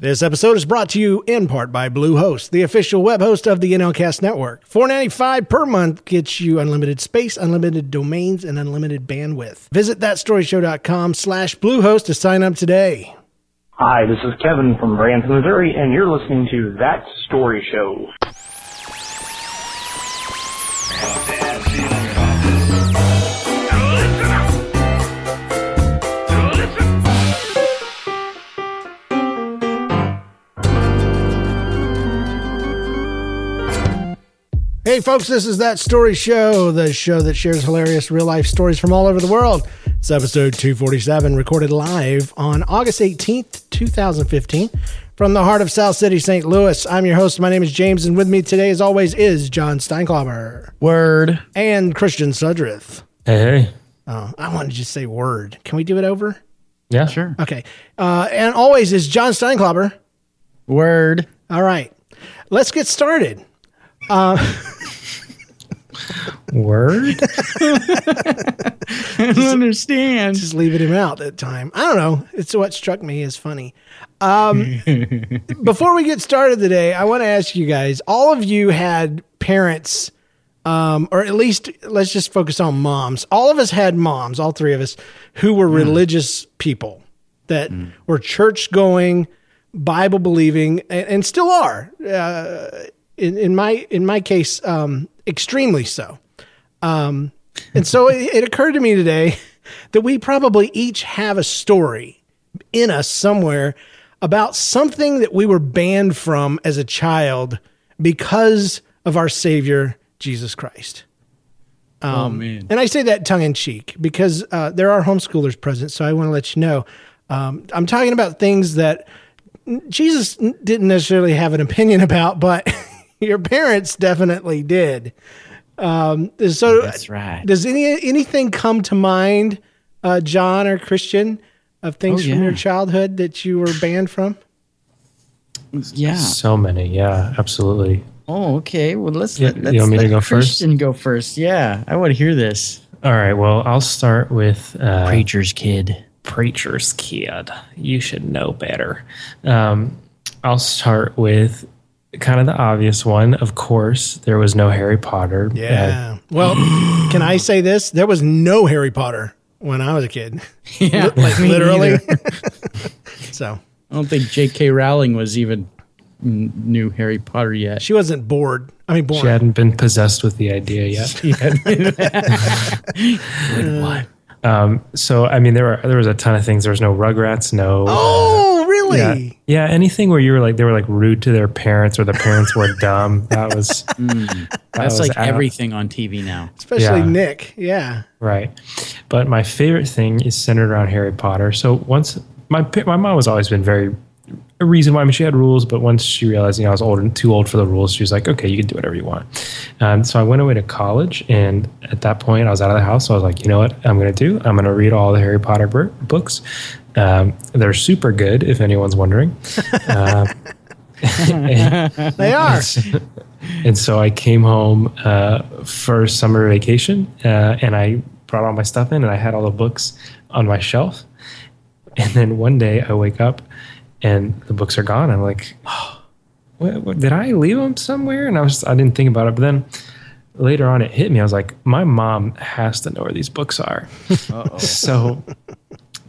This episode is brought to you in part by Bluehost, the official web host of the NLCast network. $4.95 per month gets you unlimited space, unlimited domains, and unlimited bandwidth. Visit thatstoryshow.com slash Bluehost to sign up today. Hi, this is Kevin from Branson, Missouri, and you're listening to That Story Show. Hey, folks, this is That Story Show, the show that shares hilarious real life stories from all over the world. It's episode 247, recorded live on August 18th, 2015, from the heart of South City, St. Louis. I'm your host. My name is James, and with me today, as always, is John Steinklauber Word. and Christian Sudrith. Hey, hey. Oh, I wanted to just say word. Can we do it over? Yeah, sure. Okay. Uh, and always is John Steinklauber. Word. All right. Let's get started. Word. I don't understand. just leaving him out that time. I don't know. It's what struck me as funny. Um, before we get started today, I want to ask you guys all of you had parents, um, or at least let's just focus on moms. All of us had moms, all three of us, who were religious people that were church going, Bible believing, and, and still are. Uh, in, in my in my case, um, extremely so. Um, and so it, it occurred to me today that we probably each have a story in us somewhere about something that we were banned from as a child because of our Savior, Jesus Christ. oh man. And I say that tongue in cheek because uh, there are homeschoolers present. So I want to let you know. Um, I'm talking about things that Jesus didn't necessarily have an opinion about, but your parents definitely did. Um, so That's right. Does any anything come to mind, uh, John or Christian, of things Oh, from your childhood that you were banned from? Yeah. So many. Yeah, absolutely. Oh, okay. Well, let's Yeah, let, you let's want me to let go first? Christian go first. Yeah, I want to hear this. All right. Well, I'll start with uh, Preacher's kid. preacher's kid. You should know better. Um, I'll start with kind of the obvious one. Of course, there was no Harry Potter. Yeah. well, can I say this? There was no Harry Potter when I was a kid. Yeah, like literally. so I don't think J.K. Rowling was even n- knew Harry Potter yet. she wasn't bored. I mean, She hadn't been possessed with the idea yet. Good one. Um, so I mean, there were there was a ton of things. There was no Rugrats, no. oh, really? Yeah, yeah. Anything where you were like they were like rude to their parents or the parents were dumb. That was that That's was like out. everything on TV now. Especially Yeah. Nick. Yeah. right. But my favorite thing is centered around Harry Potter. So once my my mom has always been very a reason why I mean she had rules, but once she realized you know I was old and too old for the rules, she was like, okay, you can do whatever you want. Um, so I went away to college, and at that point I was out of the house. So I was like, you know what, I'm gonna do? I'm gonna read all the Harry Potter bur- books. Um, they're super good, if anyone's wondering. They are. and so I came home uh, for summer vacation, uh, and I brought all my stuff in, and I had all the books on my shelf. And then one day I wake up, and the books are gone. I'm like, oh, what, what, did I leave them somewhere? And I was I didn't think about it, but then later on it hit me. I was like, my mom has to know where these books are. so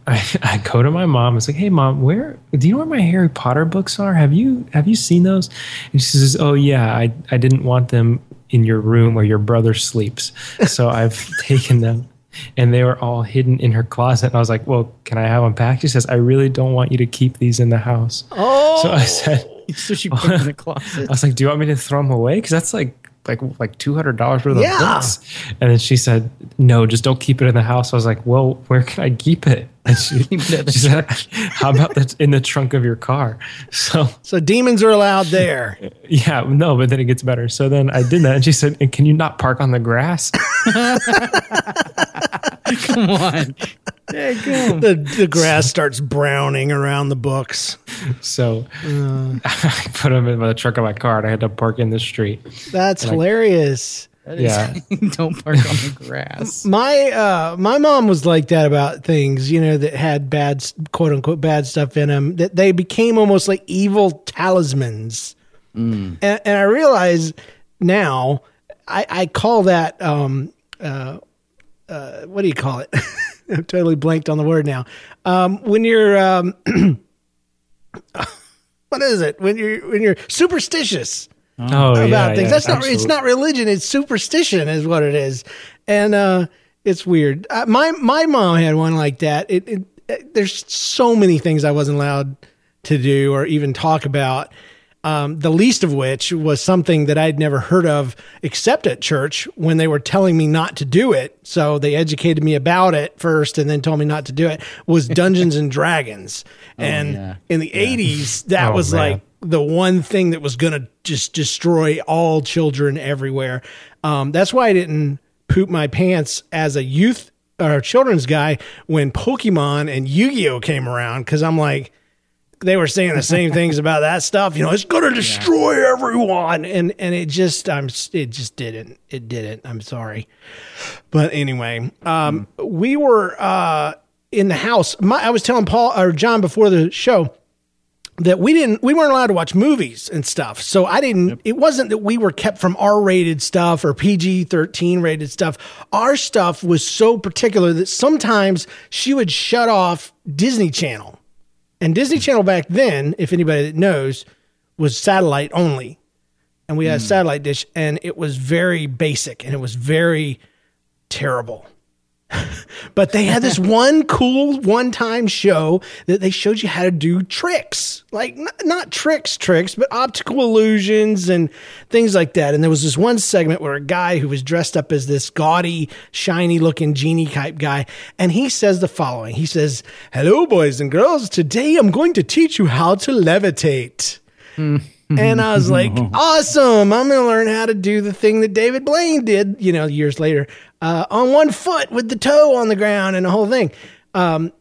I, I go to my mom. It's like, hey mom, where do you know where my Harry Potter books are? Have you have you seen those? And she says, oh yeah, I I didn't want them in your room where your brother sleeps, so I've taken them. And they were all hidden in her closet. And I was like, well, can I have them back? She says, I really don't want you to keep these in the house. Oh. So I oh. said, So she put them in the closet. I was like, "Do you want me to throw them away? Because that's like like like two hundred dollars worth of Yeah. books." And then she said, "No, just don't keep it in the house." I was like, "Well, where can I keep it?" And she, she said, "How about that's in the trunk of your car?" So So demons are allowed there. yeah, no, but then it gets better. So then I did that, and she said, "And can you not park on the grass?" Come on. There you. The the grass starts browning around the books. So uh. I put them in the trunk of my car, and I had to park in the street. That's hilarious. That is- Yeah. don't park on the grass. My uh my mom was like that about things, you know, that had bad quote unquote bad stuff in them. That they became almost like evil talismans. And, and I realize now, I, I call that um uh, uh what do you call it? I'm totally blanked on the word now. Um, when you're um, what is it? When you're when you're superstitious Oh, about yeah, things. yeah, That's not. It's not religion. It's superstition, is what it is, and uh, it's weird. Uh, my my mom had one like that. It, it, it- there's so many things I wasn't allowed to do or even talk about. Um, the least of which was something that I'd never heard of except at church when they were telling me not to do it. So they educated me about it first and then told me not to do it was Dungeons and Dragons. and yeah. in the 80s, that Oh, was man. like the one thing that was going to just destroy all children everywhere. Um, that's why I didn't poop my pants as a youth or children's guy when Pokemon and Yu Gi Oh came around because I'm like, they were saying the same things about that stuff. You know, it's going to destroy everyone, and and it just I'm it just didn't it didn't. I'm sorry, but anyway, um, we were uh in the house. My, I was telling Paul or John before the show that we didn't we weren't allowed to watch movies and stuff. So I didn't it wasn't that we were kept from R-rated stuff or PG-13 rated stuff. Our stuff was so particular that sometimes she would shut off Disney Channel. And Disney hmm. Channel back then, if anybody that knows, was satellite only. And we had a hmm. satellite dish and it was very basic and it was very terrible. But they had this one cool one time show that they showed you how to do tricks. Like, n- not tricks, tricks, but optical illusions and things like that. And there was this one segment where a guy who was dressed up as this gaudy, shiny looking genie type guy. And he says the following He says, Hello, boys and girls. Today I'm going to teach you how to levitate. And I was like, awesome. I'm going to learn how to do the thing that David Blaine did, you know, years later, uh, on one foot with the toe on the ground and the whole thing. Um,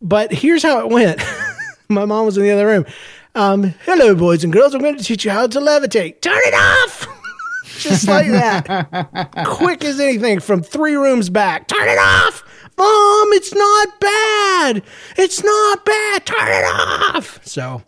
but here's how it went. My mom was in the other room. Um, Hello, boys and girls. I'm going to teach you how to levitate. Turn it off. Just like that. Quick as anything from three rooms back. Turn it off. Mom, it's not bad. It's not bad. Turn it off. So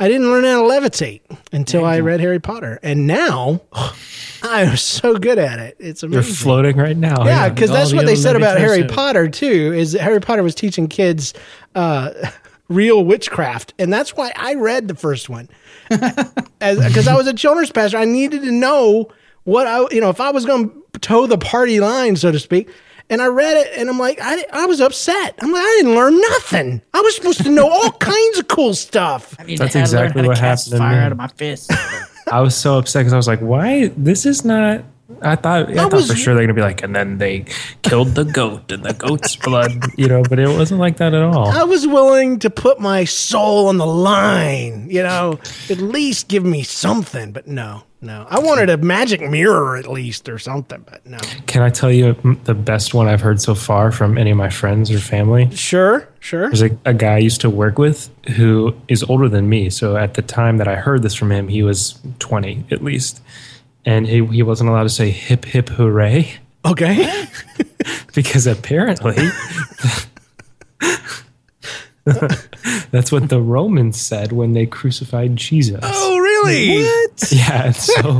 I didn't learn how to levitate until I read Harry Potter. And now I'm so good at it. It's amazing. You're floating right now. Yeah, because that's what they said about Harry. Potter too. Is that Harry Potter was teaching kids uh, real witchcraft, and that's why I read the first one, because I was a children's pastor. I needed to know what I, you know, if I was going to toe the party line, so to speak. And I read it, and I'm like, I, I was upset. I'm like, I didn't learn nothing. I was supposed to know all kinds of cool stuff. I mean, That's I had to learn exactly how to what cast happened to me. out of my fist. I was so upset because I was like, "Why? This is not." I thought, I, thought was- for sure they're gonna be like, and then they killed the goat and the goat's blood, you know. But it wasn't like that at all. I was willing to put my soul on the line, you know, at least give me something. But no, no. I wanted a magic mirror at least or something, but no. Can I tell you the best one I've heard so far from any of my friends or family? Sure, sure. There's a, a guy I used to work with who is older than me. So at the time that I heard this from him, he was 20 at least. And he, he wasn't allowed to say hip, hip, hooray Okay. because apparently that's what the Romans said when they crucified Jesus. Oh, really? What? Yeah. So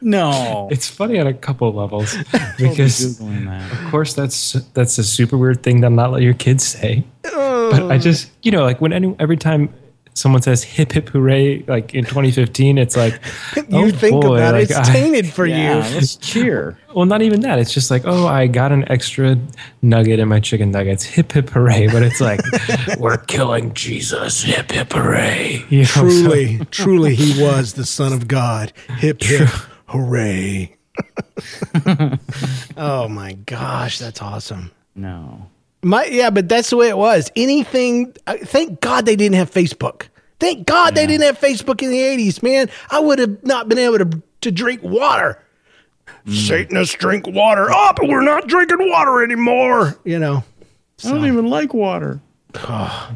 no. it's funny on a couple levels because Googling of course that's that's a super weird thing to not let your kids say uh. but i just you know like when any every time someone says hip hip hooray like in 2015 it's like You oh think boy, about like, it, it's I- tainted for Yeah, you. let's cheer. well not even that it's just like oh i got an extra nugget in my chicken nuggets hip hip hooray but it's like we're killing jesus hip hip hooray you know, so- Truly, truly, he was the Son of God. Hip, hip, hooray. oh my gosh, that's awesome. No. My yeah, but that's the way it was. Anything. uh, Thank God they didn't have Facebook. Thank God they didn't have Facebook in the eighties, man. I would have not been able to to drink water. Satanists drink water. Oh, but we're not drinking water anymore. You know. I don't even like water.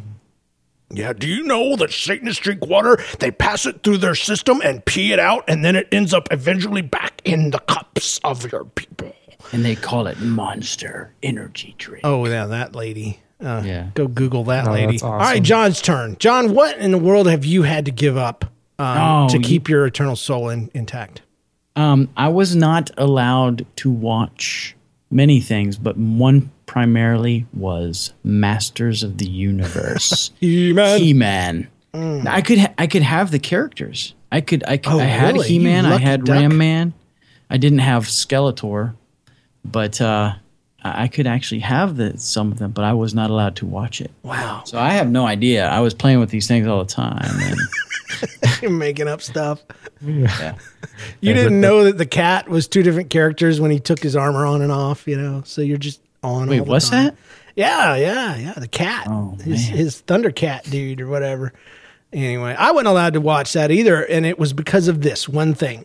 Yeah, do you know that Satanists drink water? They pass it through their system and pee it out, and then it ends up eventually back in the cups of your people. And they call it Monster Energy Drink. Oh, yeah, that lady. Uh, Yeah. Go Google that Oh, lady. that's All awesome. right, John's turn. John, what in the world have you had to give up um, Oh, to you- keep your eternal soul in, intact? Um, I was not allowed to watch many things, but one primarily was Masters of the Universe. He-Man. He-Man. I could ha- I could have the characters. I could I could Oh, I had really? He-Man. I had duck. Ram Man. I didn't have Skeletor, but uh, I I could actually have the some of them, but I was not allowed to watch it. Wow. So I have no idea. I was playing with these things all the time. And You're making up stuff. yeah. You didn't know that the cat was two different characters when he took his armor on and off, you know? So you're just on. Wait, the what's time. that? Yeah, yeah, yeah. The cat, Oh, his his Thundercat dude or whatever. Anyway, I wasn't allowed to watch that either, and it was because of this one thing,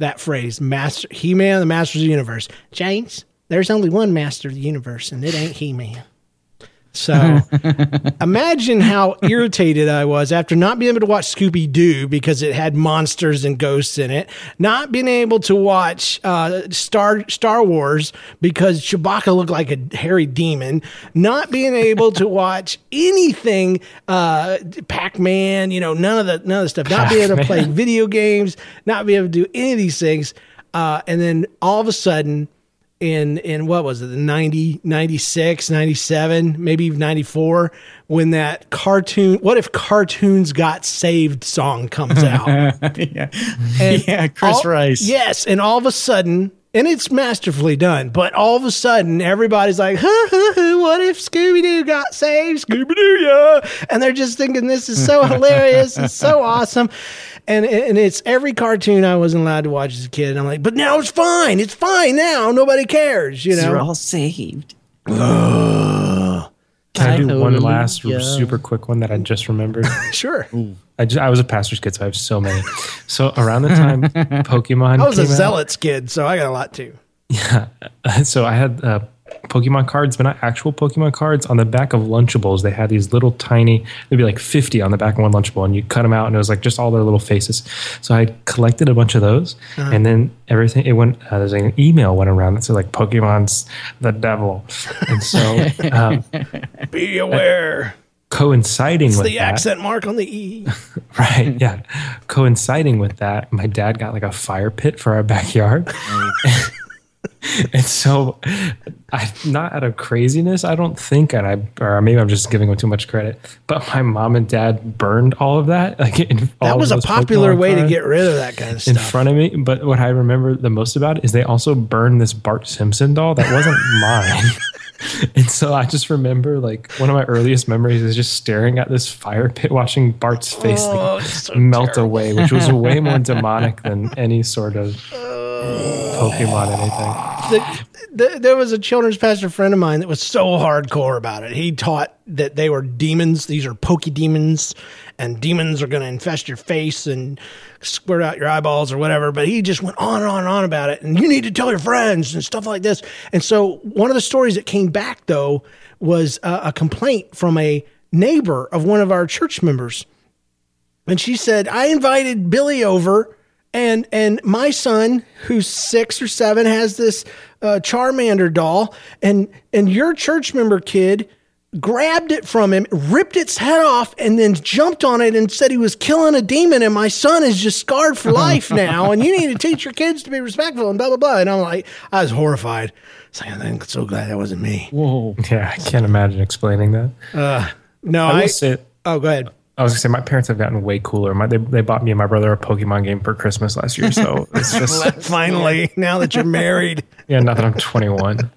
that phrase, "Master He Man, the Masters of the Universe." James, there's only one Master of the Universe, and it ain't He Man. So imagine how irritated I was after not being able to watch Scooby Doo because it had monsters and ghosts in it, not being able to watch uh, Star Star Wars because Chewbacca looked like a hairy demon, not being able to watch anything uh, Pac Man, you know, none of the none of the stuff, not being able to play video games, not being able to do any of these things, uh, and then all of a sudden in in what was it the 90 96 97 maybe 94 when that cartoon what if cartoons got saved song comes out yeah. And yeah, Chris all- Rice. yes and all of a sudden and it's masterfully done but all of a sudden everybody's like huh, huh, huh, what if scooby-doo got saved scooby-doo yeah and they're just thinking this is so hilarious it's so awesome and and it's every cartoon I wasn't allowed to watch as a kid. And I'm like, but now it's fine. It's fine now. Nobody cares. You know. You're all saved. Can I do one Hallelujah. last super quick one that I just remembered? Sure. I, just, I was a pastor's kid, so I have so many. So around the time Pokemon I was a came out- zealots kid, so I got a lot too. Yeah. So I had uh, Pokemon cards, but not actual Pokemon cards. On the back of Lunchables, they had these little tiny, there'd be like 50 on the back of one Lunchable, and you cut them out, and it was like just all their little faces. So I collected a bunch of those, and then everything, it went, uh, there's an email went around that said like Pokemon's the devil. And so um, Be aware. coinciding It's with the that, accent mark on the E. Right. Yeah. Coinciding with that, my dad got like a fire pit for our backyard. and so I not out of craziness, I don't think, and I or maybe I'm just giving him too much credit, but my mom and dad burned all of that. Like in, That was a popular Pokemon way to get rid of that kind of stuff in front of me. But what I remember the most about it is they also burned this Bart Simpson doll that wasn't mine. And so I just remember like one of my earliest memories is just staring at this fire pit, watching Bart's face Oh, it's so melt terrible. away, which was way more demonic than any sort of oh. Pokemon anything. the, the, there was a children's pastor friend of mine that was so hardcore about it. He taught that they were demons. These are poke demons, and demons are going to infest your face and squirt out your eyeballs or whatever. But he just went on and on and on about it. And you need to tell your friends and stuff like this. And so one of the stories that came back though was a complaint from a neighbor of one of our church members. And she said, I invited Billy over and and my son who's six or seven has this uh, charmander doll. And and your church member kid grabbed it from him ripped its head off and then jumped on it and said he was killing a demon and my son is just scarred for life now and you need to teach your kids to be respectful and blah blah blah. And i'm like i was horrified. It's like i'm so glad that wasn't me. Whoa. Yeah, I can't imagine explaining that. no I i, will say, oh go ahead I was gonna say my parents have gotten way cooler. My, they, they bought me and my brother a Pokemon game for Christmas last year, so it's just finally now that you're married yeah. Not that I'm 21.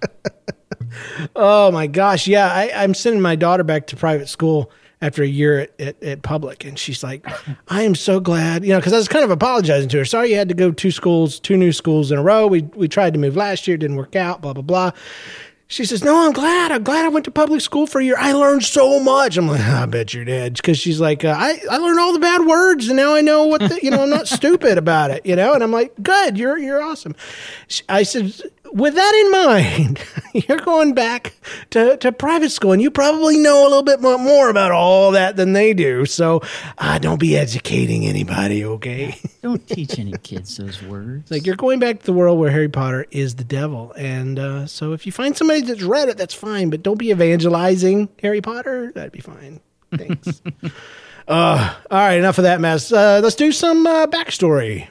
Oh my gosh, yeah. I, I'm sending my daughter back to private school after a year at, at, at public, and she's like, "I am so glad," you know, because I was kind of apologizing to her. Sorry, you had to go two schools, two new schools in a row. We we tried to move last year, didn't work out. Blah blah blah. She says, "No, I'm glad. I'm glad I went to public school for a year. I learned so much." I'm like, "I bet you did," because she's like, uh, "I I learned all the bad words, and now I know what the, you know. I'm not stupid about it, you know." And I'm like, "Good, you're you're awesome." I said, "With that in mind, you're going back to to private school, and you probably know a little bit more about all that than they do. So, uh, don't be educating anybody, okay?" Don't teach any kids those words. Like you're going back to the world where Harry Potter is the devil, and uh, so if you find somebody that's read it, that's fine. But don't be evangelizing Harry Potter. That'd be fine. Thanks. uh, all right, enough of that mess. Uh, let's do some uh, backstory.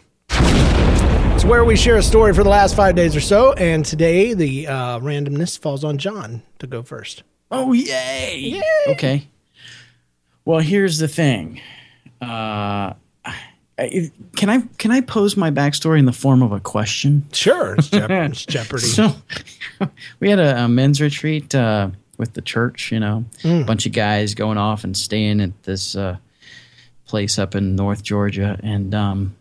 It's where we share a story for the last five days or so, and today the uh, randomness falls on John to go first. Oh yay! Okay. Well, here's the thing. Uh, can I can I pose my backstory in the form of a question? Sure, it's, Jeop- it's Jeopardy. So we had a, a men's retreat uh, with the church. You know, a bunch of guys going off and staying at this uh, place up in North Georgia, and um,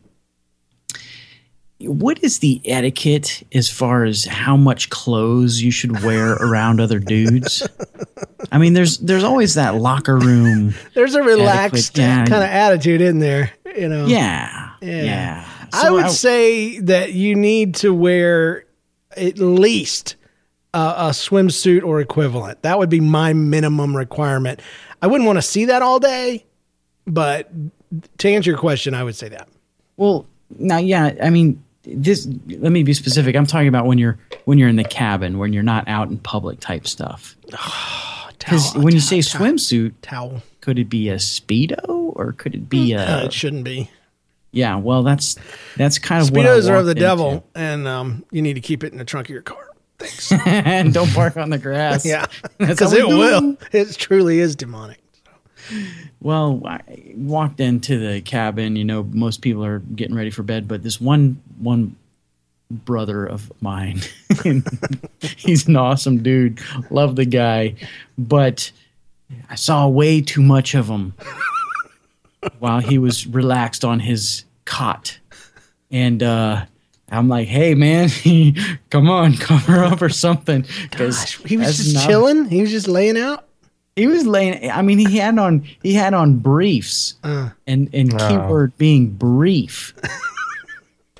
what is the etiquette as far as how much clothes you should wear around other dudes? I mean, there's there's always that locker room. There's a relaxed yeah. kind of attitude in there, you know. Yeah, Yeah. yeah. I So would say that you need to wear at least a, a swimsuit or equivalent. That would be my minimum requirement. I wouldn't want to see that all day, but to answer your question, I would say that. Well, now, yeah, I mean, this. Let me be specific. I'm talking about when you're when you're in the cabin, when you're not out in public type stuff. Because when you say swimsuit, Towel. could it be a speedo or could it be Uh, a? it shouldn't be. Yeah, well, that's that's kind of Speedos are of the devil, and um, you need to keep it in the trunk of your car. Thanks. and don't park on the grass. yeah, because it will. It truly is demonic. Well, I walked into the cabin. You know, most people are getting ready for bed, but this one one brother of mine, he's an awesome dude. Love the guy, but I saw way too much of him while he was relaxed on his cot, and uh, I'm like, "Hey, man, come on, cover up or something." Because He was just chilling. He was just laying out. He was laying. I mean, he had on he had on briefs, and and Wow. keyword being brief.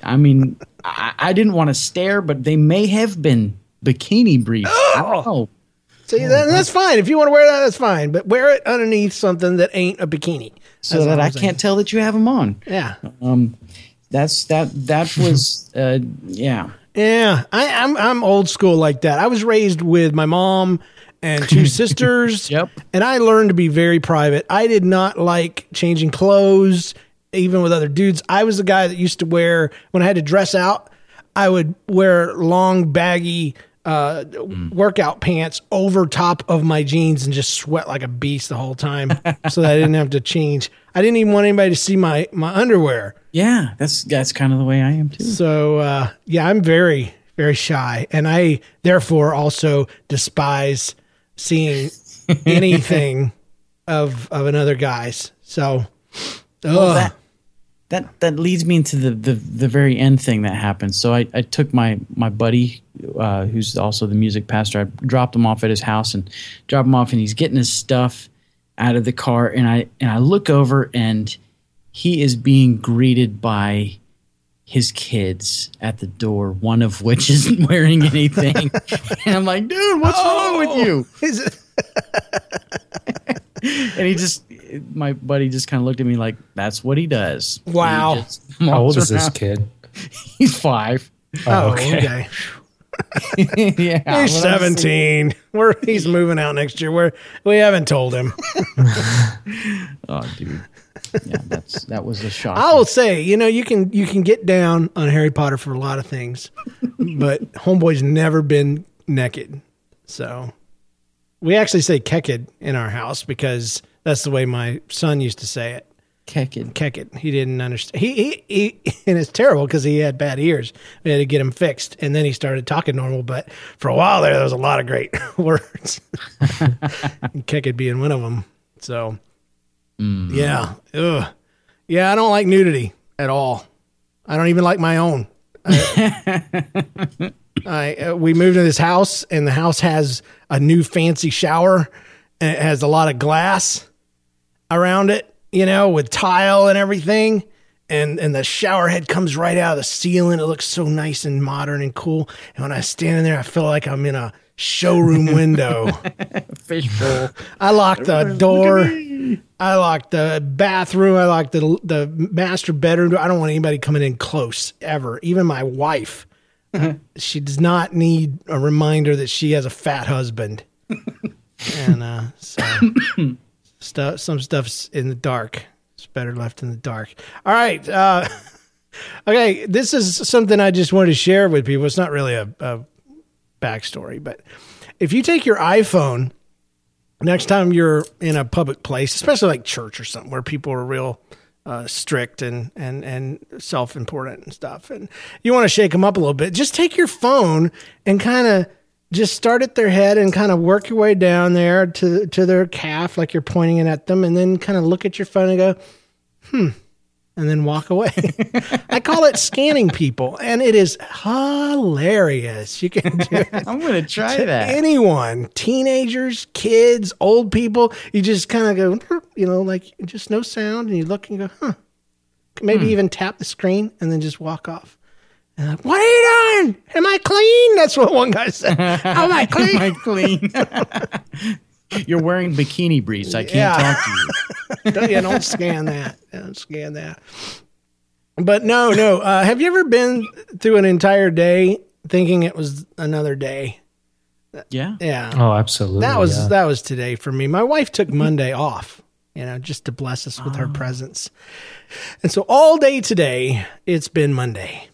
I mean, I, I didn't want to stare, but they may have been bikini briefs. I don't. See, that, that's fine. If you want to wear that, that's fine. But wear it underneath something that ain't a bikini. so that I saying. can't tell that you have them on. Yeah. Um, That's that. That was uh, yeah. Yeah, I, I'm I'm old school like that. I was raised with my mom and two sisters. Yep. And I learned to be very private. I did not like changing clothes, even with other dudes. I was the guy that used to wear when I had to dress out. I would wear long, baggy uh, workout pants over top of my jeans and just sweat like a beast the whole time, so that I didn't have to change. I didn't even want anybody to see my my underwear. Yeah, that's that's kind of the way I am too. So uh, yeah, I'm very very shy, and I therefore also despise seeing anything of of another guy's. So, ugh. that that that leads me into the, the the very end thing that happened. So I, I took my my buddy, uh, who's also the music pastor. I dropped him off at his house and drop him off, and he's getting his stuff out of the car. And I and I look over, and he is being greeted by his kids at the door. One of which isn't wearing anything, and I'm like, dude, what's wrong with oh, you? Is it- And he just, my buddy just kind of looked at me like, that's what he does. Wow. just How old walks is this kid? He's five. oh, oh okay. okay. yeah. He's what I'm saying- 17. We're he's moving out next year. We're we haven't told him. Oh, dude. Yeah, that's that was a shock. I will say, you know, you can you can get down on Harry Potter for a lot of things, but Homeboy's never been naked. So we actually say keked in our house because that's the way my son used to say it. Kekid. Keked. He didn't understand. He, he, he and it's terrible because he had bad ears. We had to get him fixed, and then he started talking normal. But for a while there, there was a lot of great words. Keked being one of them. So yeah, ugh, yeah. I don't like nudity at all. I don't even like my own. I- I uh, we moved to this house, and the house has a new fancy shower, and it has a lot of glass around it, you know, with tile and everything. And and the shower head comes right out of the ceiling. It looks so nice and modern and cool. And when I stand in there, I feel like I'm in a showroom window. Fishbowl. I locked the door. I locked the bathroom. I locked the the master bedroom. I don't want anybody coming in close ever. Even my wife. she does not need a reminder that she has a fat husband. and uh, so stuff, some stuff's in the dark. It's better left in the dark. All right. Uh, okay, this is something I just wanted to share with people. It's not really a, a backstory, but if you take your iPhone next time you're in a public place, especially like church or something where people are real uh, strict and and and self important and stuff, and you want to shake them up a little bit, just take your phone and kind of just start at their head and kind of work your way down there to to their calf, like you're pointing it at them, and then kind of look at your phone and go, hmm. And then walk away. I call it scanning people, and it is hilarious. You can do it I'm gonna try to that. anyone, teenagers, kids, old people. You just kind of go, "Hmm," you know, like just no sound, and you look and go, huh. Maybe even tap the screen and then just walk off. And like, what are you doing? Am I clean? That's what one guy said. Am I clean? Am I clean? You're wearing bikini briefs. I can't Yeah. talk to you. don't, yeah, don't scan that. Don't scan that. But no, no. Uh, have you ever been through an entire day thinking it was another day? Yeah. Yeah. Oh, absolutely. that was yeah. that was today for me. My wife took Monday off, you know, just to bless us with her presence. And so all day today, it's been Monday.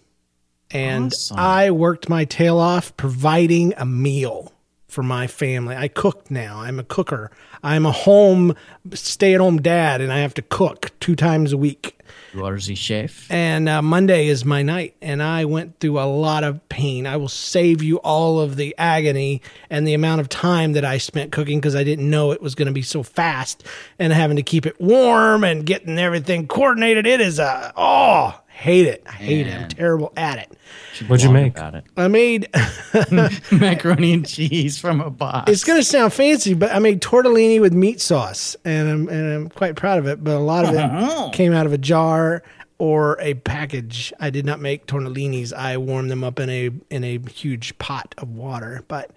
And Awesome. I worked my tail off providing a meal for my family. I cook now. I'm a cooker. I'm a home stay-at-home dad and I have to cook two times a week You are the chef. and uh, Monday is my night, and I went through a lot of pain. I will save you all of the agony and the amount of time that I spent cooking because I didn't know it was going to be so fast and having to keep it warm and getting everything coordinated. It is a oh, hate it. I hate it. I'm Man. terrible at it. What'd you blog make? About it. I made. Macaroni and cheese from a box. It's going to sound fancy, but I made tortellini with meat sauce, and I'm and I'm quite proud of it. But a lot of it uh-huh. came out of a jar or a package. I did not make tortellinis. I warmed them up in a in a huge pot of water. But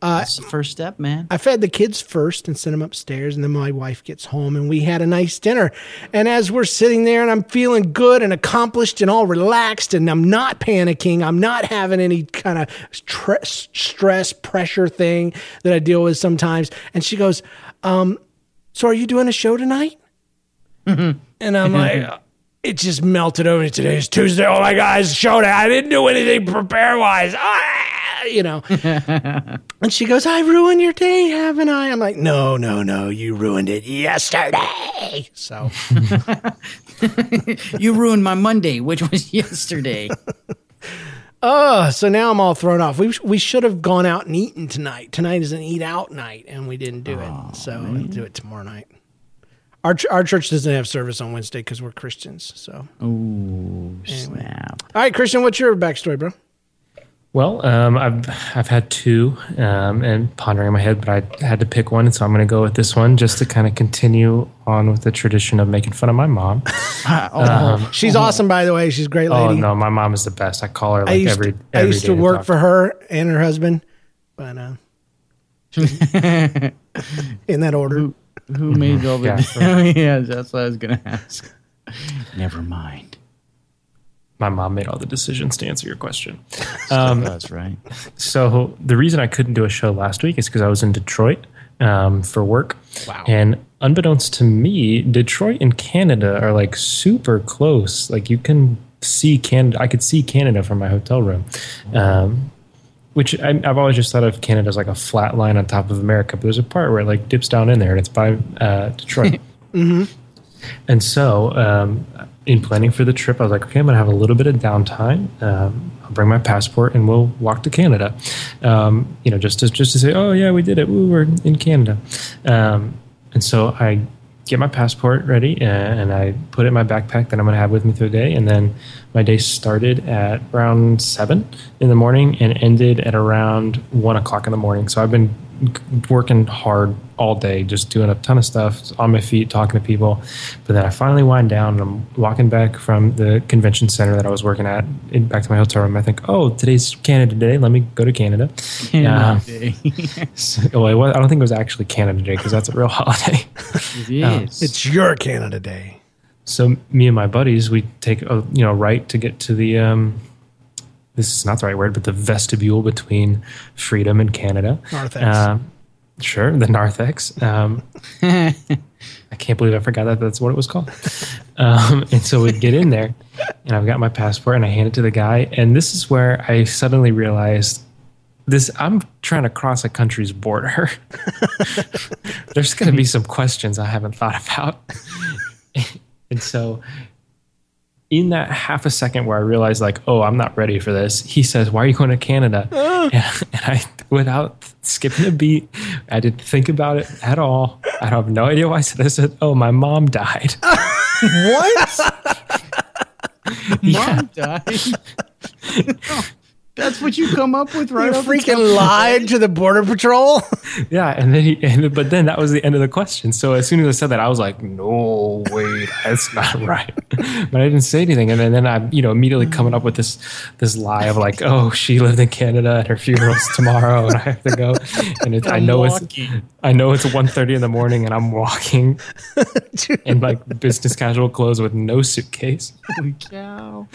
uh, That's the first step, man. I fed the kids first and sent them upstairs, and then my wife gets home, and we had a nice dinner. And as we're sitting there, and I'm feeling good and accomplished and all relaxed, and I'm not panicking, I'm not having any kind of stre- stress, pressure thing that I deal with sometimes. And she goes, um, "So are you doing a show tonight?" and I'm like. It just melted over me. Today's Tuesday. Oh my God, it's show day. I didn't do anything prepare wise. Ah, you know. And she goes, I ruined your day, haven't I? I'm like, no, no, no, you ruined it yesterday. So You ruined my Monday, which was yesterday. Oh, so now I'm all thrown off. We we should have gone out and eaten tonight. Tonight is an eat out night, and we didn't do it. So we'll do it tomorrow night. Our ch- our church doesn't have service on Wednesday because we're Christians. So, Ooh, snap. all right, Christian, what's your backstory, bro? Well, um, I've I've had two, um, and pondering in my head, but I had to pick one, and so I'm going to go with this one just to kind of continue on with the tradition of making fun of my mom. Oh, She's awesome, by the way. She's a great lady. oh no, my mom is the best. I call her I like used every. to, I used day to work talk. for her and her husband, but uh, in that order. Who made all the? Yeah. Yeah, that's what I was gonna ask. Never mind. My mom made all the decisions to answer your question. Um, that's right. So the reason I couldn't do a show last week is because I was in Detroit um, for work. Wow. And unbeknownst to me, Detroit and Canada are like super close. Like you can see Canada. I could see Canada from my hotel room. Um, which I, I've always just thought of Canada as like a flat line on top of America, but there's a part where it like dips down in there, and it's by uh, Detroit. And so, um, in planning for the trip, I was like, okay, I'm going to have a little bit of downtime. Um, I'll bring my passport and we'll walk to Canada. Um, you know, just to just to say, oh yeah, we did it. We were in Canada. Um, and so I get my passport ready, and, and I put it in my backpack that I'm going to have with me through the day. And then my day started at around seven in the morning and ended at around one o'clock in the morning. So I've been working hard all day, just doing a ton of stuff on my feet, talking to people. But then I finally wind down and I'm walking back from the convention center that I was working at in, back to my hotel room. I think, oh, today's Canada Day. Let me go to Canada. Canada Yeah. So- well, was, I don't think it was actually Canada Day because that's a real holiday. It is. It's your Canada Day. So me and my buddies, we take a you know right to get to the um, this is not the right word, but the vestibule between freedom and Canada. Narthex. Um, sure, the narthex. Um, I can't believe I forgot that that's what it was called. Um, and so we get in there, and I've got my passport, and I hand it to the guy, and this is where I suddenly realized this I'm trying to cross a country's border. There's going to be some questions I haven't thought about. and so in that half a second where I realized like, oh, I'm not ready for this, he says, "Why are you going to Canada?" Ah. and, and I, without skipping a beat, I didn't think about it at all. I have no idea why I said this. I said, "Oh, my mom died." what? Mom died. That's what you come up with, right? You off freaking lied to the border patrol. Yeah, and then he, and, but then that was the end of the question. So as soon as I said that, I was like, "No, wait, that's not right." But I didn't say anything, and then, then I'm, you know, immediately coming up with this this lie of like, "Oh, she lived in Canada, and her funeral's tomorrow, and I have to go." And it's, I know it's I know it's 1.30 in the morning, and I'm walking in like business casual clothes with no suitcase. Holy cow.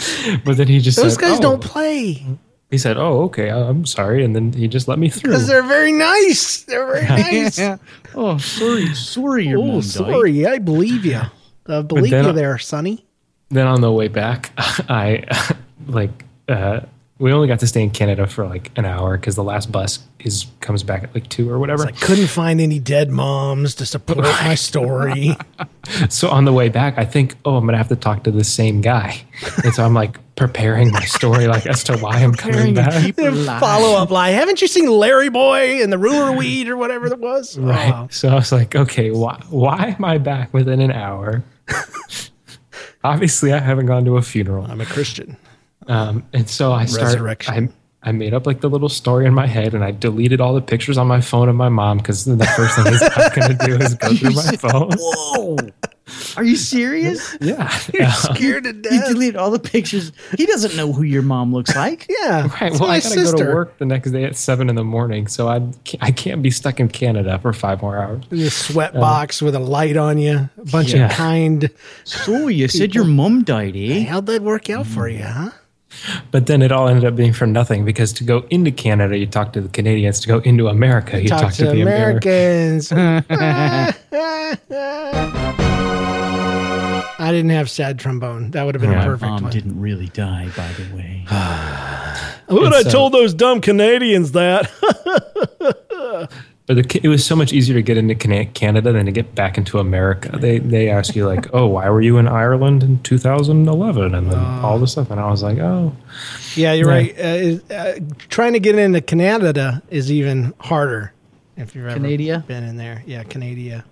But then he just Those said, guys "Oh." don't play He said, "Oh, okay, I'm sorry," and then he just let me through. because they're very nice. They're very nice. Yeah. Oh, sorry, sorry, your Oh, mom died. sorry. I believe you. I believe then you I- there, Sonny. then on the way back, I like uh, we only got to stay in Canada for like an hour because the last bus is comes back at like two or whatever. I couldn't find any dead moms to support my story. so on the way back, I think, oh, I'm gonna have to talk to the same guy, and so I'm like preparing my story like as to why I'm coming Preparing a back. deeper lie. Follow up lie. Haven't you seen Larry Boy and the Rumor Weed or whatever it was? Right. Oh. So I was like, okay, why why am I back within an hour? Obviously, I haven't gone to a funeral. I'm a Christian. Um, and so I started. Resurrection. I, I made up like the little story in my head, and I deleted all the pictures on my phone of my mom because the first thing he's not going to do is go through my phone. Whoa. Are you serious? Yeah, Scared to death. You deleted all the pictures. He doesn't know who your mom looks like. Yeah. right. Well, I gotta go to work the next day at seven in the morning, so I can't, I can't be stuck in Canada for five more hours. In a sweat box with a light on you, a bunch Yeah. of kind. So you said your mom died, eh? How'd that work out for you, huh? But then it all ended up being for nothing because to go into Canada, you talk to the Canadians. To go into America, you Talk, talk, to, to, the Americans. Americans. I didn't have sad trombone. That would have been Yeah. a perfect Mom one. didn't really die, by the way. Who would And so- those dumb Canadians that? But the, it was so much easier to get into Canada than to get back into America. They they ask you like, "Oh, why were you in Ireland in 2011?" and then all this stuff, and I was like, "Oh, yeah, you're Yeah. right. Uh, is- uh, trying to get into Canada is even harder. If you've ever Canada? been in there, yeah, Canada.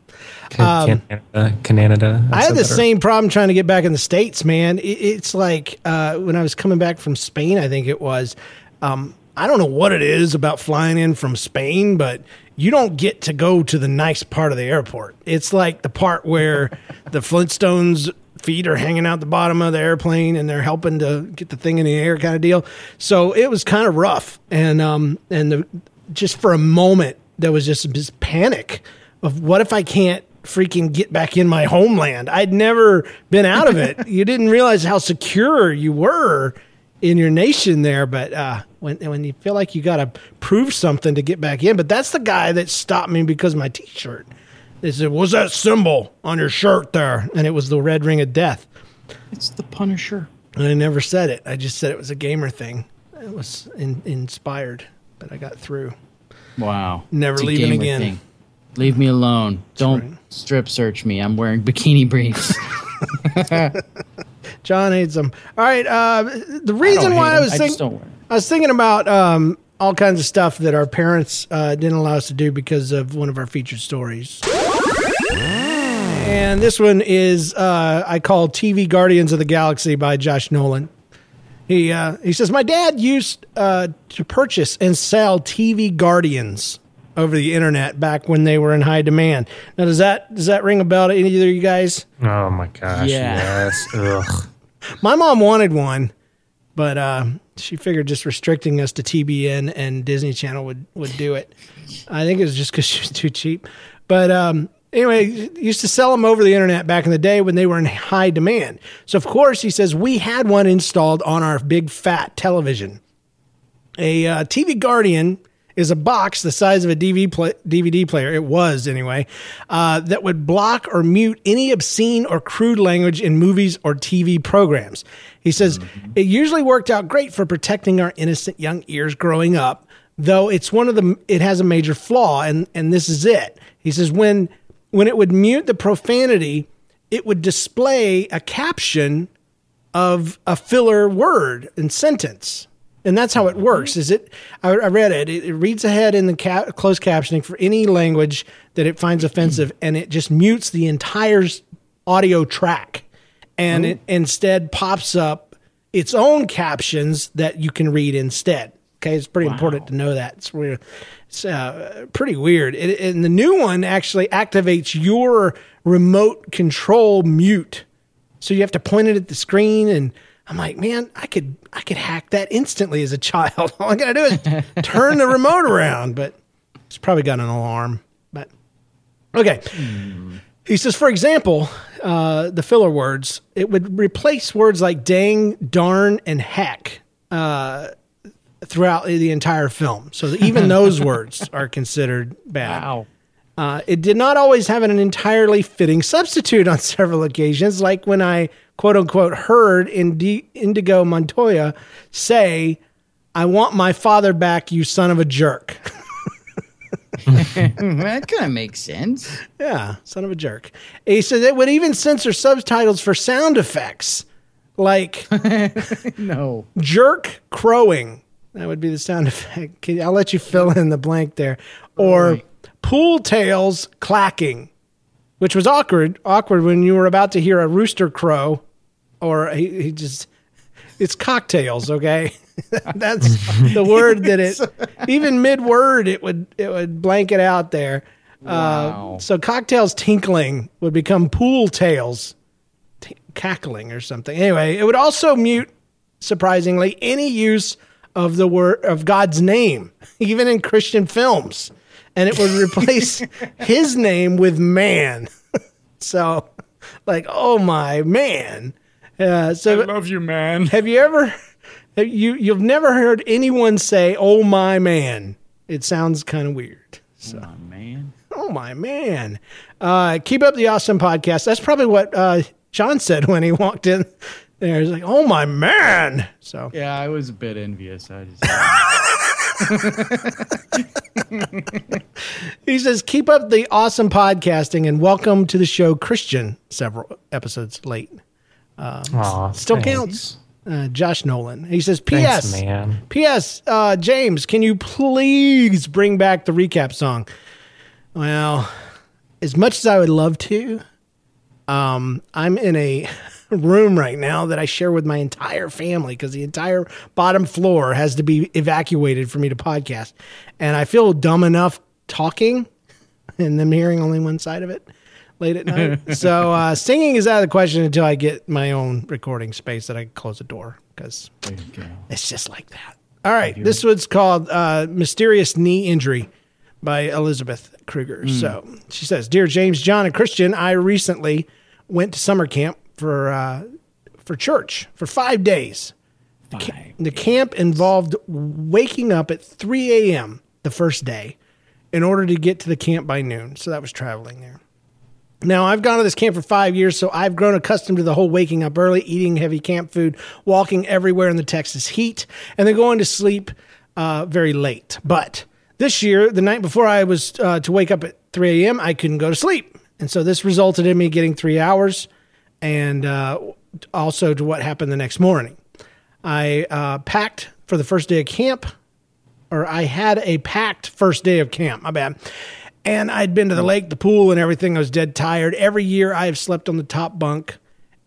Can- Canada, Canada." I had the better. same problem trying to get back in the states, man. It, it's like uh, when I was coming back from Spain, I think it was. Um, I don't know what it is about flying in from Spain, but you don't get to go to the nice part of the airport. It's like the part where the Flintstones feet are hanging out the bottom of the airplane and they're helping to get the thing in the air kind of deal. So it was kind of rough. And um and the, just for a moment there was just this panic of what if I can't freaking get back in my homeland? I'd never been out of it. you didn't realize how secure you were in your nation there, but uh, when when you feel like you got to prove something to get back in, but that's the guy that stopped me because of my T-shirt. They said, "What's that symbol on your shirt there?" And it was the red ring of death. It's the Punisher. And I never said it. I just said it was a gamer thing. It was in, inspired, but I got through. Wow. Never It's leaving again. thing. Leave me alone. Don't right. strip search me. I'm wearing bikini briefs. John hates them. All right. Uh, the reason don't why hate I 'em. was I thinking, just don't wear 'em. I was thinking about um, all kinds of stuff that our parents uh, didn't allow us to do because of one of our featured stories. And this one is uh, I call TV Guardians of the Galaxy by Josh Nolan. He uh, he says my dad used uh, to purchase and sell TV Guardians over the internet back when they were in high demand. Now does that does that ring a bell to any of you guys? Oh my gosh. Yeah. Yes. Ugh. My mom wanted one, but uh, she figured just restricting us to TBN and Disney Channel would would do it. I think it was just because she was too cheap. But um, anyway, used to sell them over the internet back in the day when they were in high demand. So of course, he says we had one installed on our big fat television. A uh, TV Guardian is a box the size of a DVD, play- DVD player. It was anyway, uh, that would block or mute any obscene or crude language in movies or TV programs. He says it usually worked out great for protecting our innocent young ears growing up, though it's one of the it has a major flaw, and and this is it. He says when when it would mute the profanity, it would display a caption of a filler word and sentence. And that's how it mm-hmm. works. Is it? I, I read it. it. It reads ahead in the ca- closed captioning for any language that it finds mm-hmm. offensive, and it just mutes the entire audio track, and it mm-hmm. instead pops up its own captions that you can read instead. Okay, it's pretty important to know that. It's weird. It's uh, pretty weird. It, and the new one actually activates your remote control mute. So you have to point it at the screen and I'm like, man, I could I could hack that instantly as a child. All I gotta do is turn the remote around, but it's probably got an alarm. But okay. He says, for example, uh, the filler words, it would replace words like dang, darn, and heck uh, throughout the entire film. So even those words are considered bad. Wow. Uh, it did not always have an entirely fitting substitute on several occasions, like when I quote unquote heard Indi- Indigo Montoya say, I want my father back, you son of a jerk. that kind of makes sense. yeah, son of a jerk. He said it would even censor subtitles for sound effects, like No. jerk crowing. That would be the sound effect. Can- I'll let you fill in the blank there. Or Right. pool tails clacking, which was awkward. Awkward when you were about to hear a rooster crow, or he, he just. It's cocktails, okay. That's the word that it. Even mid word, it would it would blank it out there. Wow. Uh, so cocktails tinkling would become pool tails t- cackling or something. Anyway, it would also mute, surprisingly, any use of the word of God's name, even in Christian films, and it would replace His name with man. so, like, oh my man. Uh, so, I love you, man. have you ever? Have you you've never heard anyone say "Oh my man"? It sounds kind of weird. So. Oh, my man. Oh my man! Uh, keep up the awesome podcast. That's probably what uh, John said when he walked in. There, he's like, "Oh my man!" So Yeah, I was a bit envious. I just. he says, "Keep up the awesome podcasting and welcome to the show, Christian." Several episodes late. Aw, Still thanks. counts. Uh, Josh Nolan. He says, "P.S. Thanks, man. P.S. Uh, James, can you please bring back the recap song?" Well, as much as I would love to, um, I'm in a room right now that I share with my entire family because the entire bottom floor has to be evacuated for me to podcast, and I feel dumb enough talking and them hearing only one side of it late at night. so uh, singing is out of the question until I get my own recording space that I can close the door because There you go. it's just like that. All right, this one's called uh, "Mysterious Knee Injury" by Elizabeth Kruger. So she says, "Dear James, John, and Christian, I recently went to summer camp for uh, for church for five days. Five. The camp involved waking up at 3 a.m. the first day in order to get to the camp by noon. So that was traveling there. Now, I've gone to this camp for five years, so I've grown accustomed to the whole waking up early, eating heavy camp food, walking everywhere in the Texas heat, and then going to sleep uh, very late. But this year, the night before I was uh, to wake up at 3 a.m., I couldn't go to sleep. And so this resulted in me getting three hours and uh, also to what happened the next morning. I uh, packed for the first day of camp, or I had a packed first day of camp, my bad. And I'd been to the lake, the pool, and everything. I was dead tired. Every year I have slept on the top bunk.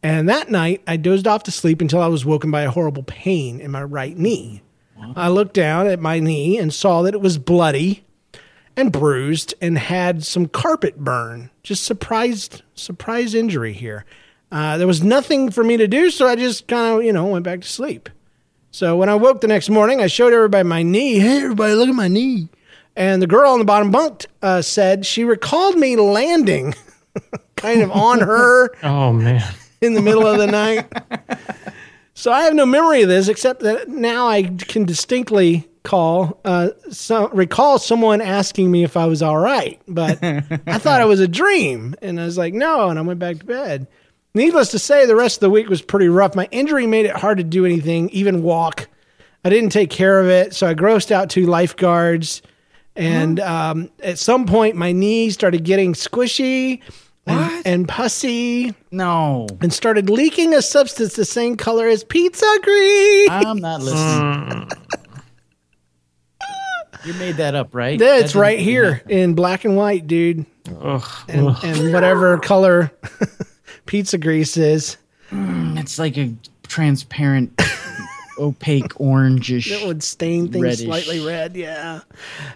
And that night I dozed off to sleep until I was woken by a horrible pain in my right knee. I looked down at my knee and saw that it was bloody and bruised and had some carpet burn. Just surprised, surprise injury here. Uh, there was nothing for me to do, so I just kind of, you know, went back to sleep. So when I woke the next morning, I showed everybody my knee. Hey, everybody, look at my knee. And the girl on the bottom bunk uh, said she recalled me landing kind of on her Oh man. in the middle of the night. So I have no memory of this except that now I can distinctly call uh, so, recall someone asking me if I was all right, but I thought it was a dream, and I was like, no, and I went back to bed. Needless to say, the rest of the week was pretty rough. My injury made it hard to do anything, even walk. I didn't take care of it, so I grossed out two lifeguards. And um, at some point, my knee started getting squishy and, and pussy No, and started leaking a substance the same color as pizza grease. I'm not listening. you made that up, right? That's That right didn't- here in black and white, dude. Ugh. And, Ugh. and whatever color pizza grease is. It's like a transparent, opaque orangish. It would stain things Reddish. slightly red. Yeah.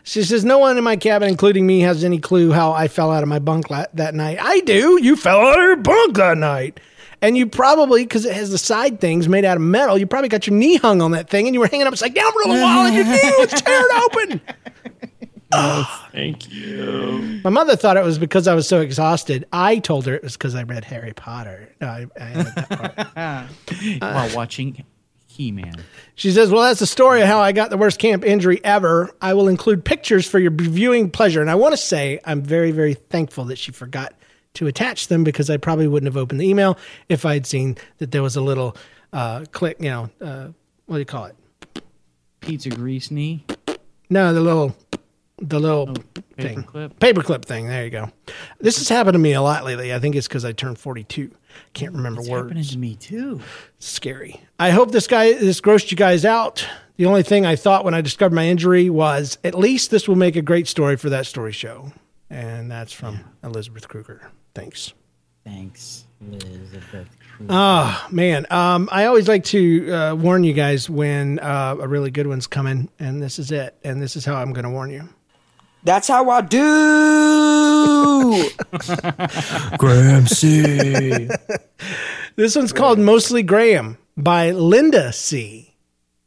She says, No one in my cabin, including me, has any clue how I fell out of my bunk la- that night. I do. You fell out of your bunk that night. And you probably, because it has the side things made out of metal, you probably got your knee hung on that thing and you were hanging upside down for a little while and your knee was tearing open. Oh, Thank you. My mother thought it was because I was so exhausted. I told her it was because I read Harry Potter. No, I, I that part. while watching He-Man. She says, Well, that's the story of how I got the worst camp injury ever. I will include pictures for your viewing pleasure. And I want to say I'm very, very thankful that she forgot to attach them because I probably wouldn't have opened the email if I had seen that there was a little uh, click, you know, uh, what do you call it? Pizza grease knee. No, the little, the little thing. paperclip? Paperclip thing. There you go. This has happened to me a lot lately. I think it's because I turned 42. Can't remember It's words. happening to me too. scary. I hope this guy this grossed you guys out. The only thing I thought when I discovered my injury was at least this will make a great story for that story show. And that's from Elizabeth Kruger. Thanks. Thanks, Elizabeth. Cruz. Oh man, um, I always like to uh, warn you guys when uh, a really good one's coming, and this is it. And this is how I'm going to warn you. That's how I do. Graham C. This one's called Mostly Graham by Linda C.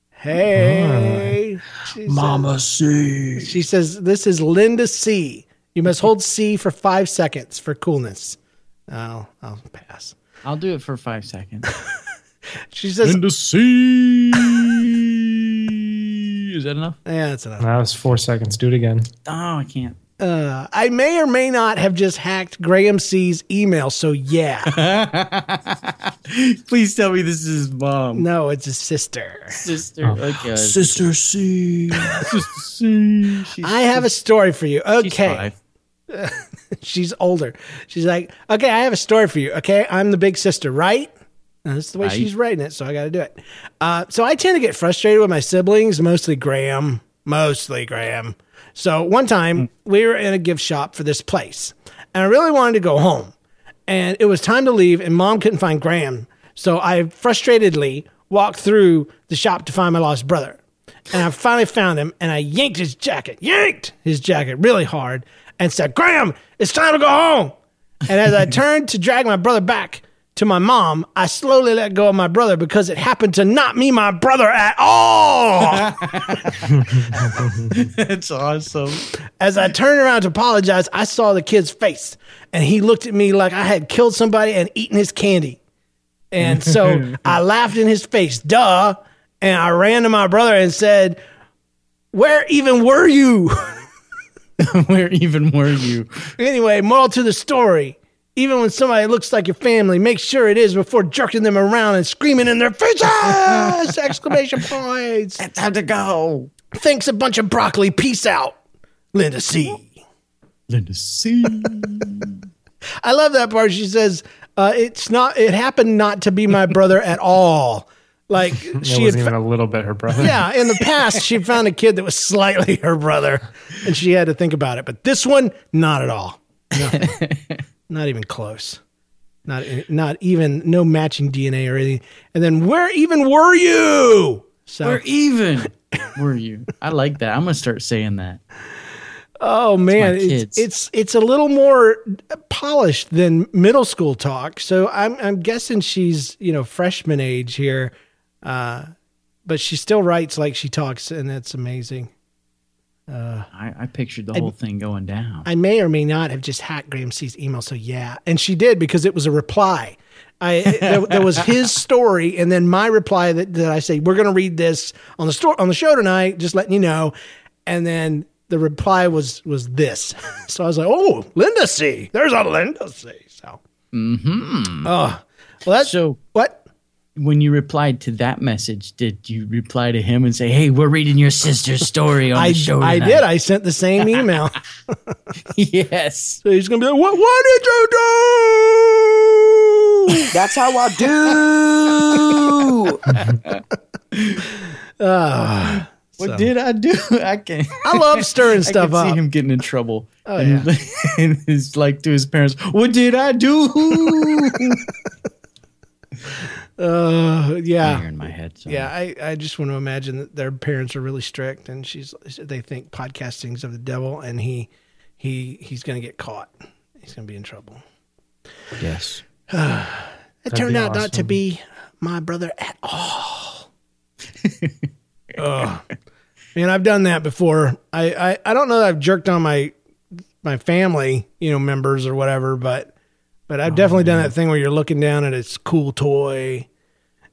Hey, She says- Mama C. She says, This is Linda C. You must hold C for five seconds for coolness. I'll, I'll pass. I'll do it for five seconds. She says, the sea. Is that enough? Yeah, that's enough. That was four seconds. Do it again. Oh, I can't. Uh, I may or may not have just hacked Graham C's email, so yeah. Please tell me this is his mom. no, it's his sister. Sister. Oh. Okay. Sister C. Sister C. She's, I have a story for you. she's Okay. five. She's older. She's like, Okay, I have a story for you. Okay, I'm the big sister, right? And that's the way Right. she's writing it, so I got to do it. Uh, so I tend to get frustrated with my siblings, mostly Graham, mostly Graham. So one time we were in a gift shop for this place, and I really wanted to go home, and it was time to leave, and mom couldn't find Graham, so I frustratedly walked through the shop to find my lost brother, and I finally found him, and I yanked his jacket, yanked his jacket really hard, and said, "Graham, it's time to go home." And as I turned to drag my brother back to my mom, I slowly let go of my brother because it happened to not be my brother at all. That's awesome. as I turned around to apologize, I saw the kid's face and he looked at me like I had killed somebody and eaten his candy. And so I laughed in his face, duh. And I ran to my brother and said, Where even were you? Where even were you? anyway, moral to the story. Even when somebody looks like your family, make sure it is before jerking them around and screaming in their faces! Exclamation points. It's time to go. Thanks a bunch of broccoli. Peace out. Linda C. Linda C. I love that part. She says, uh, "It's not. It happened not to be my brother at all." Like It she had wasn't even a little bit her brother. yeah, in the past, she found a kid that was slightly her brother, and she had to think about it. But this one, not at all. Nothing. Not even close. Not not even no matching DNA or anything. And then where even were you? So We're even. Were you? I like that. I'm gonna start saying that. oh man, it's, it's it's a little more polished than middle school talk. So I'm I'm guessing she's you know freshman age here, uh, but she still writes like she talks, and that's amazing. I, I pictured the whole thing going down. I may or may not have just hacked Graham C's email. So yeah, and she did because it was a reply. I there, there was his story, and then my reply that, that I say we're going to read this on the store on the show tonight, just letting you know. And then the reply was was this. So I was like, oh, Linda C. There's a Linda C. So. Mm-hmm. Oh, well, that's So- what. When you replied to that message, did you reply to him and say, "Hey, we're reading your sister's story on I, the show"? Tonight. I did. I sent the same email. yes. so he's gonna be like, "What? What did you do?" That's how I do. Ah, what did I do? I can't. I love stirring I stuff can see him getting in trouble. Oh yeah. and, he's like to his parents, "What did I do?" Uh, yeah. Here in my head. So. Yeah, I, I just want to imagine that their parents are really strict, and she's they think podcasting's of the devil, and he he he's going to get caught. He's going to be in trouble. Yes. It turned be out not to be my brother at all. Man, I've done that before. I, I I don't know that I've jerked on my my family, you know, members or whatever, but but I've definitely done that thing where you're looking down at its cool toy,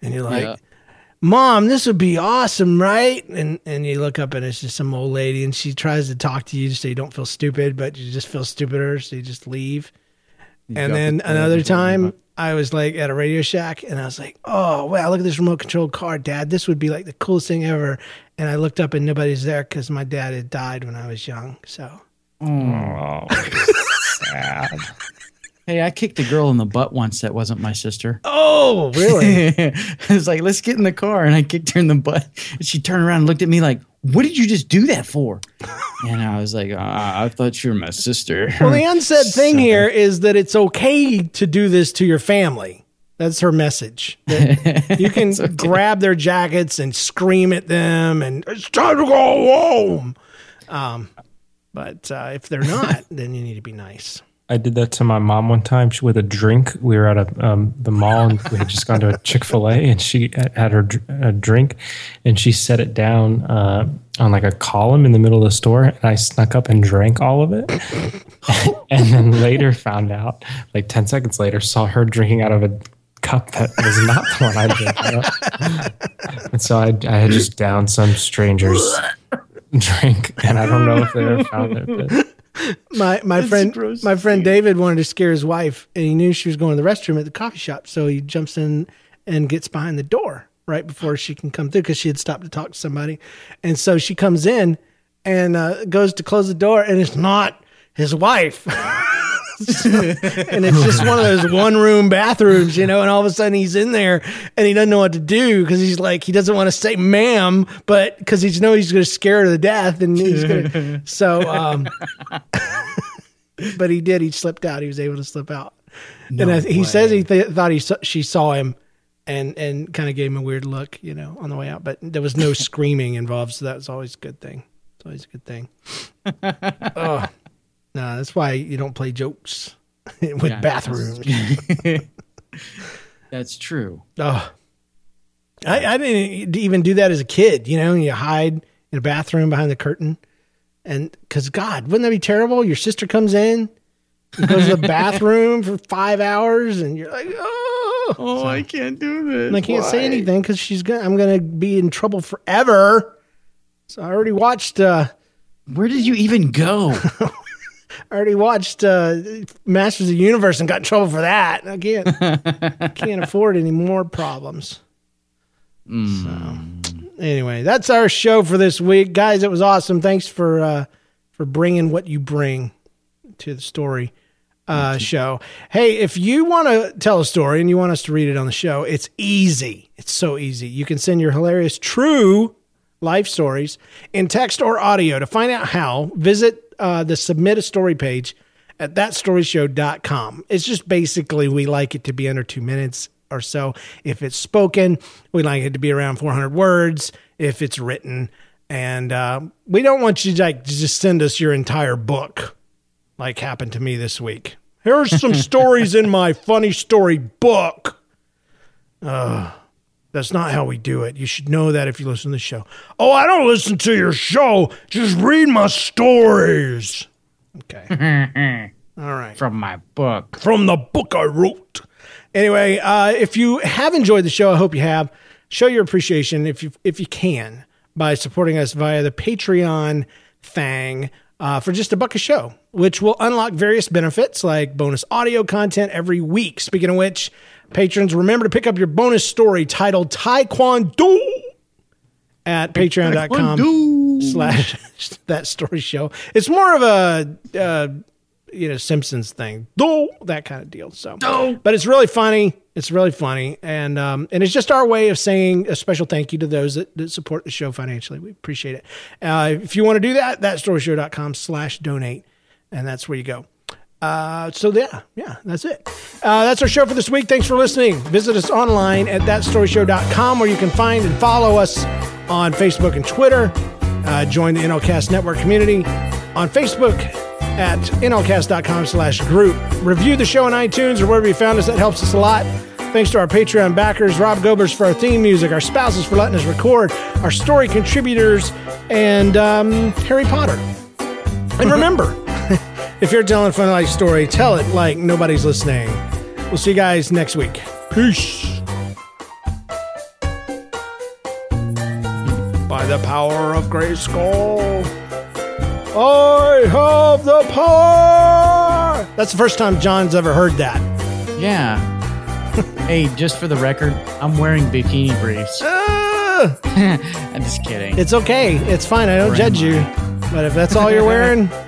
and you're like. Yeah. Mom, this would be awesome, right? And and you look up and it's just some old lady and she tries to talk to you so you don't feel stupid, but you just feel stupider, so you just leave. and then the another time I was like at a Radio Shack and I was like, "Oh, wow, look at this remote control car, Dad. This would be like the coolest thing ever." And I looked up and nobody's there because my dad had died when I was young. So Oh, sad. Hey, I kicked a girl in the butt once that wasn't my sister. Oh, really? I was like, let's get in the car. And I kicked her in the butt. And she turned around and looked at me like, what did you just do that for? And I was like, ah, I thought you were my sister. well, the unsaid thing here is that it's okay to do this to your family. That's her message. That you can grab their jackets and scream at them, and it's time to go home. Um, but uh, if they're not, then you need to be nice. I did that to my mom one time she, with a drink. We were at a, um, the mall and we had just gone to a Chick fil A and she had her a drink and she set it down uh, on like a column in the middle of the store. And I snuck up and drank all of it. and then later found out, like 10 seconds later, saw her drinking out of a cup that was not the one I drank out. And so I, I had just downed some stranger's drink. And I don't know if they ever found it. But my my friend gross. my friend David wanted to scare his wife, and he knew she was going to the restroom at the coffee shop, so he jumps in and gets behind the door right before she can come through because she had stopped to talk to somebody, and so she comes in and uh, goes to close the door, and it's not his wife. and it's just one of those one room bathrooms, you know, and all of a sudden he's in there and he doesn't know what to do because he's like, he doesn't want to say ma'am, but because he's know he's going to scare her to death. And he's going to, so, um, but he did, he slipped out. He was able to slip out. and I, he says he th- thought he saw, she saw him and, and kind of gave him a weird look, you know, on the way out, but there was no screaming involved. So that was always a good thing. It's always a good thing. oh, no, that's why you don't play jokes with Yeah. bathrooms. That's true. Oh, I, I didn't even do that as a kid. You know, you hide in a bathroom behind the curtain, and because God, wouldn't that be terrible? Your sister comes in, goes to the bathroom for five hours, and you're like, oh, Oh, I can't do this. and I can't say anything because she's gonna. I'm gonna be in trouble forever. So I already watched. uh Where did you even go? I already watched uh, Masters of the Universe and got in trouble for that. I can't can't afford any more problems. So anyway, that's our show for this week, guys. It was awesome. Thanks for uh, for bringing what you bring to the story. uh, show. Hey, if you want to tell a story and you want us to read it on the show, it's easy. It's so easy. You can send your hilarious, true life stories in text or audio. To find out how, visit uh, the submit a story page at thatstoryshow.com. It's just basically we like it to be under two minutes or so. If it's spoken, we like it to be around 400 words. If it's written, and uh, we don't want you to, like, to just send us your entire book, like happened to me this week. Here's some stories in my funny story book. Uh, that's not how we do it. You should know that if you listen to the show. Oh, I don't listen to your show. Just read my stories. Okay. All right. From my book. From the book I wrote. Anyway, uh, if you have enjoyed the show, I hope you have. Show your appreciation if you if you can by supporting us via the Patreon thing uh, for just a buck a show, which will unlock various benefits like bonus audio content every week. Speaking of which, patrons, remember to pick up your bonus story titled Taekwondo at patreon.com slash that story show. It's more of a, uh, you know, Simpsons thing, do that kind of deal. So, but it's really funny. It's really funny. And, um, and it's just our way of saying a special thank you to those that, that support the show financially. We appreciate it. Uh, if you want to do that, thatstoryshow.com slash donate. And that's where you go. Uh, so yeah, yeah, that's it. Uh, that's our show for this week. Thanks for listening. Visit us online at thatstoryshow.com where you can find and follow us on Facebook and Twitter. Uh, join the NLCast network community on Facebook at nlcast.com slash group. Review the show on iTunes or wherever you found us. That helps us a lot. Thanks to our Patreon backers, Rob Gobers for our theme music, our spouses for letting us record, our story contributors, and um, Harry Potter. And remember, if you're telling a funny life story, tell it like nobody's listening. We'll see you guys next week. Peace. By the power of Grayskull, I have the power. That's the first time John's ever heard that. Yeah. hey, just for the record, I'm wearing bikini briefs. Ah, I'm just kidding. it's okay. It's fine. I don't Or judge am you. But if that's all you're wearing,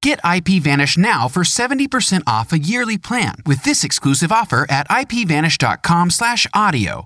Get IPVanish now for 70% off a yearly plan with this exclusive offer at ipvanish.com/audio.